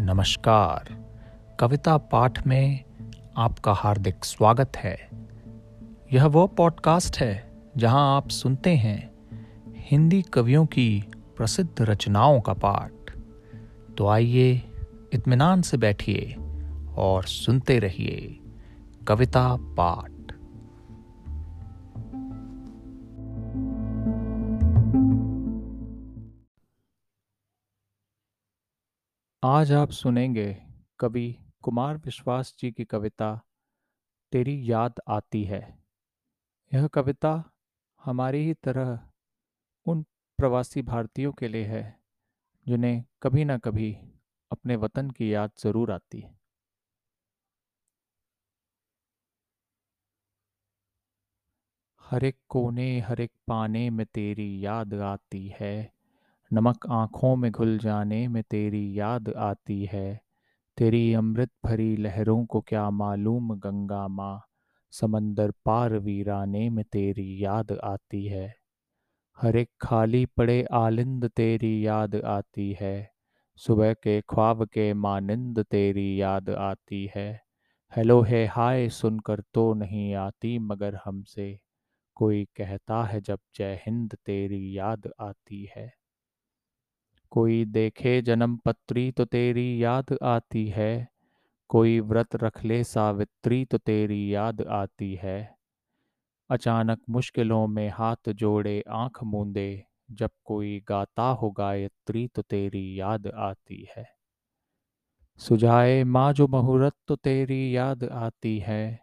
नमस्कार। कविता पाठ में आपका हार्दिक स्वागत है। यह वो पॉडकास्ट है जहाँ आप सुनते हैं हिंदी कवियों की प्रसिद्ध रचनाओं का पाठ। तो आइए इत्मीनान से बैठिए और सुनते रहिए कविता पाठ। आज आप सुनेंगे कवि कुमार विश्वास जी की कविता, तेरी याद आती है। यह कविता हमारी ही तरह उन प्रवासी भारतीयों के लिए है, जिन्हें कभी ना कभी अपने वतन की याद ज़रूर आती है। हर एक कोने, हर एक पाने में तेरी याद आती है। नमक आँखों में घुल जाने में तेरी याद आती है। तेरी अमृत भरी लहरों को क्या मालूम गंगा माँ? समंदर पार वीराने में तेरी याद आती है। हर एक खाली पड़े आलिंद तेरी याद आती है। सुबह के ख्वाब के मानिंद तेरी याद आती है। हेलो है हाय सुनकर तो नहीं आती मगर हमसे। कोई कहता है जब जय हिंद तेरी याद आती है। कोई देखे जन्म पत्री तो तेरी याद आती है। कोई व्रत रख ले सावित्री तो तेरी याद आती है। अचानक मुश्किलों में हाथ जोड़े, आँख मूंदे, जब कोई गाता हो गायत्री तो तेरी याद आती है। सुझाए, माँ जो मुहूर्त तो तेरी याद आती है।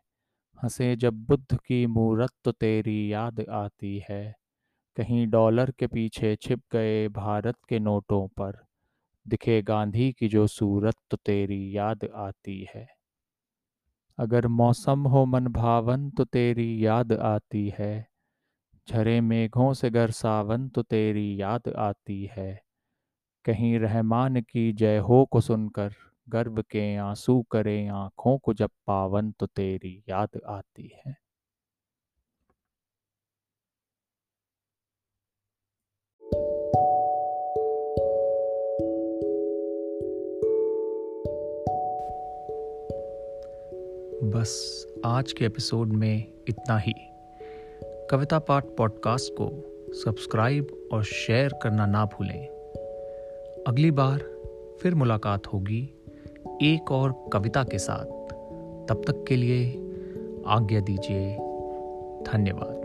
हंसे जब बुद्ध की मूरत तो तेरी याद आती है। कहीं डॉलर के पीछे छिप गए भारत के नोटों पर, दिखे गांधी की जो सूरत तो तेरी याद आती है। अगर मौसम हो मन भावन तो तेरी याद आती है। झरे मेघों से गर सावन तो तेरी याद आती है। कहीं रहमान की जय हो को सुनकर, गर्व के आँसू करे आँखों को जब पावन तो तेरी याद आती है। बस आज के एपिसोड में इतना ही। कविता पाठ पॉडकास्ट को सब्सक्राइब और शेयर करना ना भूलें। अगली बार फिर मुलाकात होगी एक और कविता के साथ। तब तक के लिए आज्ञा दीजिए। धन्यवाद।